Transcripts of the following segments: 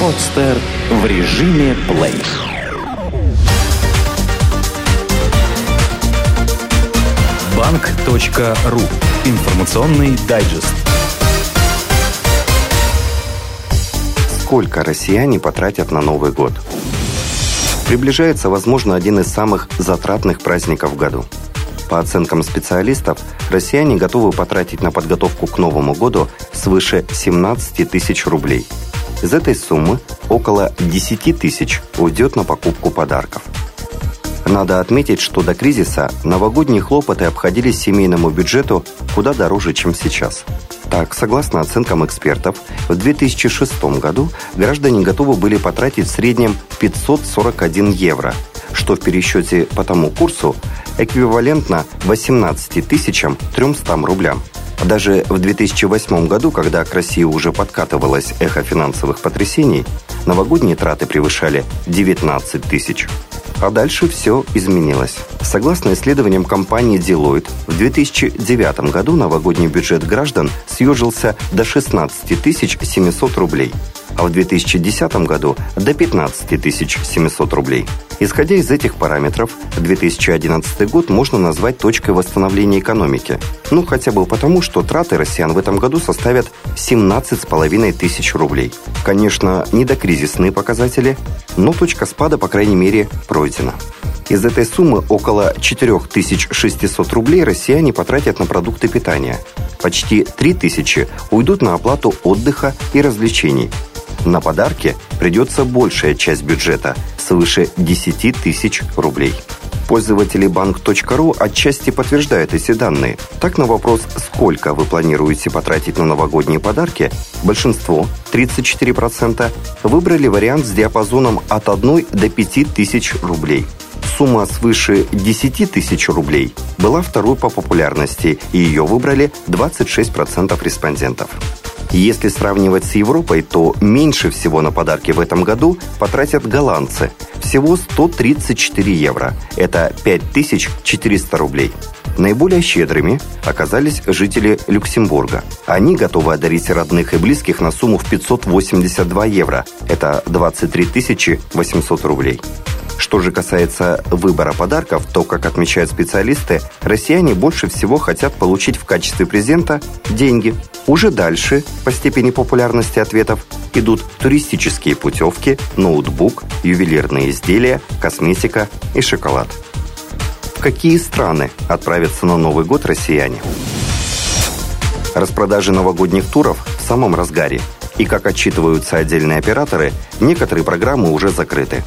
Подстер в режиме плей. Банк.ру. Информационный дайджест. Сколько россияне потратят на Новый год? Приближается, возможно, один из самых затратных праздников в году. По оценкам специалистов, россияне готовы потратить на подготовку к Новому году свыше 17 тысяч рублей. Из этой суммы около 10 тысяч уйдет на покупку подарков. Надо отметить, что до кризиса новогодние хлопоты обходились семейному бюджету куда дороже, чем сейчас. Так, согласно оценкам экспертов, в 2006 году граждане готовы были потратить в среднем 541 евро, что в пересчете по тому курсу эквивалентно 18 тысячам 300 рублям. Даже в 2008 году, когда к России уже подкатывалось эхо финансовых потрясений, новогодние траты превышали 19 тысяч. А дальше все изменилось. Согласно исследованиям компании Deloitte, в 2009 году новогодний бюджет граждан съежился до 16 700 рублей, а в 2010 году до 15 700 рублей. Исходя из этих параметров, 2011 год можно назвать точкой восстановления экономики. Ну, хотя бы потому, что траты россиян в этом году составят 17,5 тысяч рублей. Конечно, не докризисные показатели, но точка спада, по крайней мере, пройдена. Из этой суммы около 4600 рублей россияне потратят на продукты питания. Почти 3000 уйдут на оплату отдыха и развлечений. На подарки придется большая часть бюджета – свыше 10 тысяч рублей. Пользователи банк.ру отчасти подтверждают эти данные. Так, на вопрос «Сколько вы планируете потратить на новогодние подарки?» большинство, 34%, выбрали вариант с диапазоном от 1 до 5 тысяч рублей. Сумма свыше 10 тысяч рублей была второй по популярности, и ее выбрали 26% респондентов. Если сравнивать с Европой, то меньше всего на подарки в этом году потратят голландцы. Всего 134 евро. Это 5400 рублей. Наиболее щедрыми оказались жители Люксембурга. Они готовы одарить родных и близких на сумму в 582 евро. Это 23 800 рублей. Что же касается выбора подарков, то, как отмечают специалисты, россияне больше всего хотят получить в качестве презента деньги. Уже дальше, по степени популярности ответов, идут туристические путевки, ноутбук, ювелирные изделия, косметика и шоколад. В какие страны отправятся на Новый год россияне? Распродажи новогодних туров в самом разгаре. И, как отчитываются отдельные операторы, некоторые программы уже закрыты.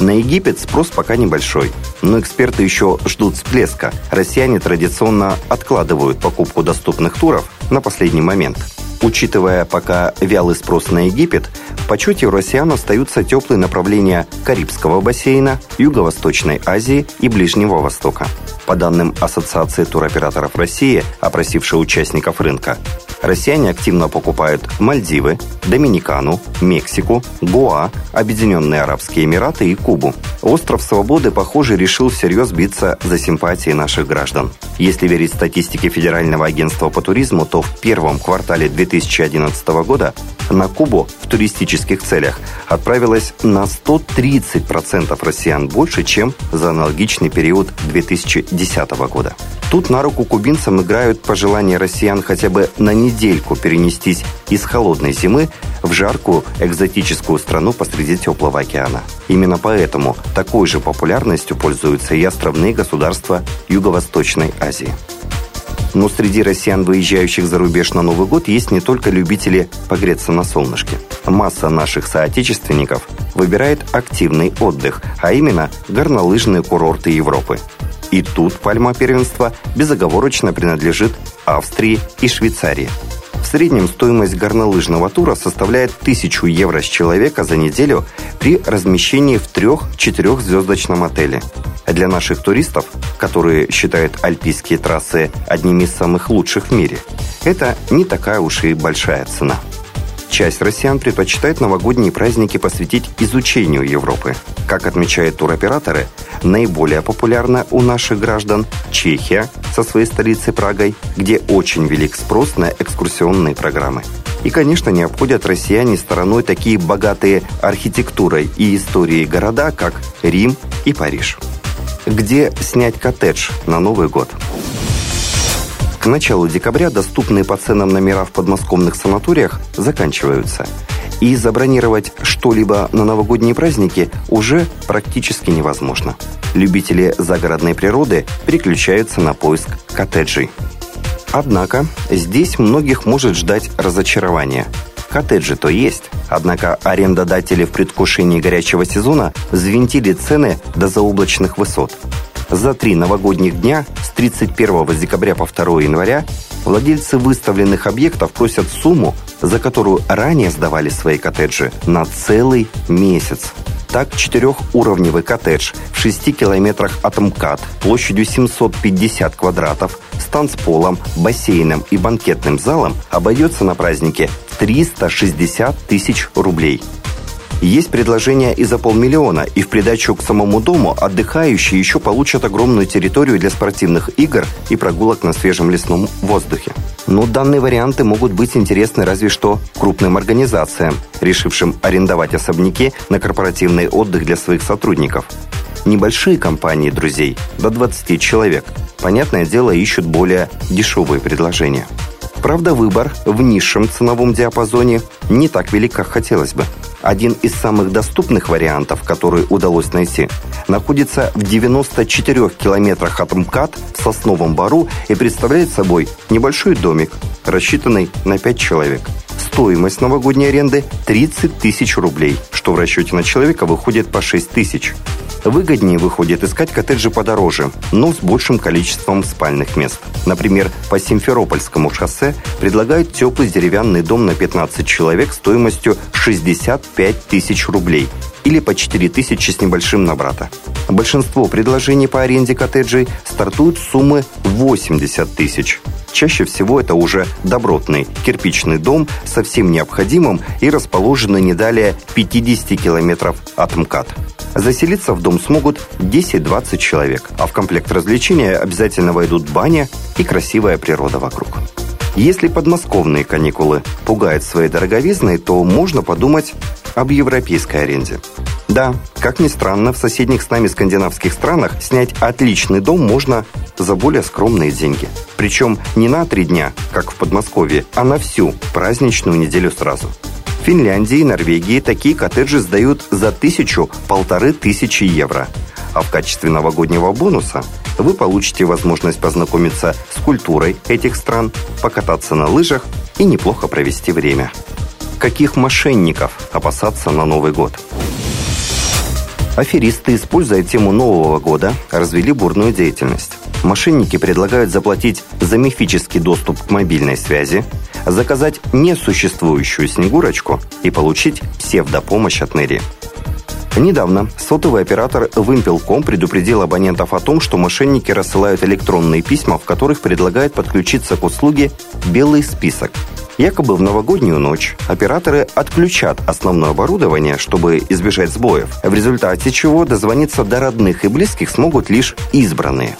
На Египет спрос пока небольшой, но эксперты еще ждут всплеска. Россияне традиционно откладывают покупку доступных туров на последний момент. Учитывая пока вялый спрос на Египет, в почете у россиян остаются теплые направления Карибского бассейна, Юго-Восточной Азии и Ближнего Востока. По данным Ассоциации туроператоров России, опросившей участников рынка, россияне активно покупают Мальдивы, Доминикану, Мексику, Гоа, Объединенные Арабские Эмираты и Кубу. Остров Свободы, похоже, решил всерьез биться за симпатии наших граждан. Если верить статистике Федерального агентства по туризму, то в первом квартале 2011 года на Кубу в туристических целях отправилось на 130% россиян больше, чем за аналогичный период 2010 года. Тут на руку кубинцам играют пожелания россиян хотя бы на недельку перенестись из холодной зимы в жаркую экзотическую страну посреди теплого океана. Именно поэтому такой же популярностью пользуются и островные государства Юго-Восточной Азии. Но среди россиян, выезжающих за рубеж на Новый год, есть не только любители погреться на солнышке. Масса наших соотечественников выбирает активный отдых, а именно горнолыжные курорты Европы. И тут пальма первенства безоговорочно принадлежит Австрии и Швейцарии. В среднем стоимость горнолыжного тура составляет 1000 евро с человека за неделю при размещении в трех-четырехзвездочном отеле. Для наших туристов, которые считают альпийские трассы одними из самых лучших в мире, это не такая уж и большая цена. Часть россиян предпочитает новогодние праздники посвятить изучению Европы. Как отмечают туроператоры, наиболее популярна у наших граждан Чехия со своей столицей Прагой, где очень велик спрос на экскурсионные программы. И, конечно, не обходят россияне стороной такие богатые архитектурой и историей города, как Рим и Париж. Где снять коттедж на Новый год? К началу декабря доступные по ценам номера в подмосковных санаториях заканчиваются. И забронировать что-либо на новогодние праздники уже практически невозможно. Любители загородной природы переключаются на поиск коттеджей. Однако здесь многих может ждать разочарование. Коттеджи то есть, однако арендодатели в предвкушении горячего сезона взвинтили цены до заоблачных высот. За три новогодних дня 31 декабря по 2 января владельцы выставленных объектов просят сумму, за которую ранее сдавали свои коттеджи на целый месяц. Так, четырехуровневый коттедж в 6 километрах от МКАД площадью 750 квадратов с танцполом, бассейном и банкетным залом обойдется на празднике 360 тысяч рублей – есть предложение и за полмиллиона, и в придачу к самому дому отдыхающие еще получат огромную территорию для спортивных игр и прогулок на свежем лесном воздухе. Но данные варианты могут быть интересны разве что крупным организациям, решившим арендовать особняки на корпоративный отдых для своих сотрудников. Небольшие компании друзей, до 20 человек, понятное дело, ищут более дешевые предложения. Правда, выбор в низшем ценовом диапазоне не так велик, как хотелось бы. Один из самых доступных вариантов, который удалось найти, находится в 94 километрах от МКАД в Сосновом Бару и представляет собой небольшой домик, рассчитанный на 5 человек. Стоимость новогодней аренды 30 тысяч рублей, что в расчете на человека выходит по 6 тысяч. Выгоднее выходит искать коттеджи подороже, но с большим количеством спальных мест. Например, по Симферопольскому шоссе предлагают теплый деревянный дом на 15 человек стоимостью 65 тысяч рублей или по 4 тысячи с небольшим на брата. Большинство предложений по аренде коттеджей стартуют с суммы 80 тысяч. Чаще всего это уже добротный кирпичный дом со всем необходимым и расположенный не далее 50 километров от МКАД. Заселиться в дом смогут 10-20 человек, а в комплект развлечения обязательно войдут баня и красивая природа вокруг. Если подмосковные каникулы пугают своей дороговизной, то можно подумать об европейской аренде. Да, как ни странно, в соседних с нами скандинавских странах снять отличный дом можно за более скромные деньги. Причем не на три дня, как в Подмосковье, а на всю праздничную неделю сразу. В Финляндии и Норвегии такие коттеджи сдают за тысячу-полторы тысячи евро. А в качестве новогоднего бонуса вы получите возможность познакомиться с культурой этих стран, покататься на лыжах и неплохо провести время. Каких мошенников опасаться на Новый год? Аферисты, используя тему Нового года, развели бурную деятельность. Мошенники предлагают заплатить за мифический доступ к мобильной связи, заказать несуществующую Снегурочку и получить псевдопомощь от мэрии. Недавно сотовый оператор Вымпелком предупредил абонентов о том, что мошенники рассылают электронные письма, в которых предлагают подключиться к услуге «Белый список». Якобы в новогоднюю ночь операторы отключат основное оборудование, чтобы избежать сбоев, в результате чего дозвониться до родных и близких смогут лишь избранные.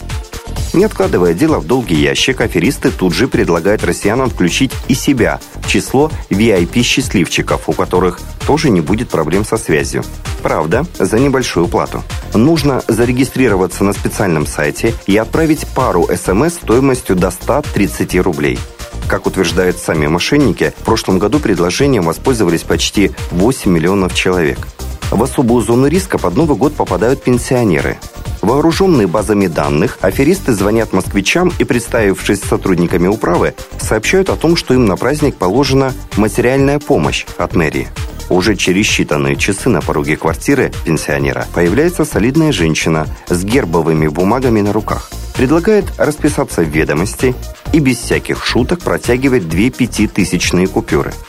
Не откладывая дело в долгий ящик, аферисты тут же предлагают россиянам включить и себя в число VIP-счастливчиков, у которых тоже не будет проблем со связью. Правда, за небольшую плату. Нужно зарегистрироваться на специальном сайте и отправить пару смс стоимостью до 130 рублей. Как утверждают сами мошенники, в прошлом году предложением воспользовались почти 8 миллионов человек. В особую зону риска под Новый год попадают пенсионеры. Вооруженные базами данных, аферисты звонят москвичам и, представившись сотрудниками управы, сообщают о том, что им на праздник положена материальная помощь от мэрии. Уже через считанные часы на пороге квартиры пенсионера появляется солидная женщина с гербовыми бумагами на руках. Предлагает расписаться в ведомости и без всяких шуток протягивать две пятитысячные купюры –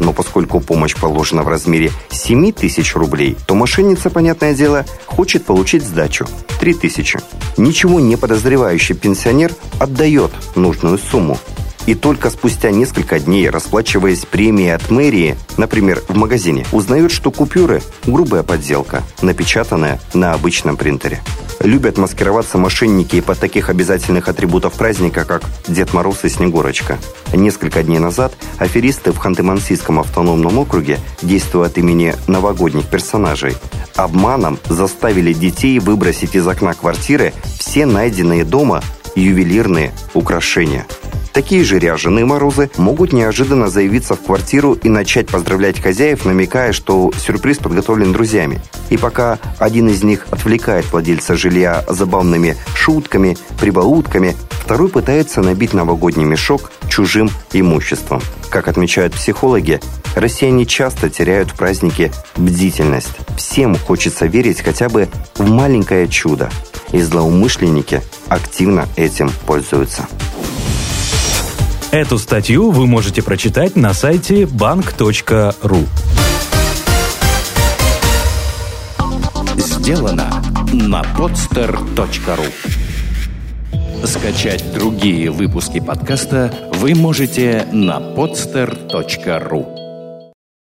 но поскольку помощь положена в размере 7 тысяч рублей, то мошенница, понятное дело, хочет получить сдачу – 3 тысячи. Ничего не подозревающий пенсионер отдает нужную сумму. И только спустя несколько дней, расплачиваясь премией от мэрии, например, в магазине, узнают, что купюры – грубая подделка, напечатанная на обычном принтере. Любят маскироваться мошенники под таких обязательных атрибутов праздника, как Дед Мороз и Снегурочка. Несколько дней назад аферисты в Ханты-Мансийском автономном округе, действуя от имени новогодних персонажей, обманом заставили детей выбросить из окна квартиры все найденные дома ювелирные украшения – Такие же ряженые морозы могут неожиданно заявиться в квартиру и начать поздравлять хозяев, намекая, что сюрприз подготовлен друзьями. И пока один из них отвлекает владельца жилья забавными шутками, прибаутками, второй пытается набить новогодний мешок чужим имуществом. Как отмечают психологи, россияне часто теряют в празднике бдительность. Всем хочется верить хотя бы в маленькое чудо. И злоумышленники активно этим пользуются. Эту статью вы можете прочитать на сайте bank.ru. Сделано на podster.ru Скачать другие выпуски подкаста вы можете на podster.ru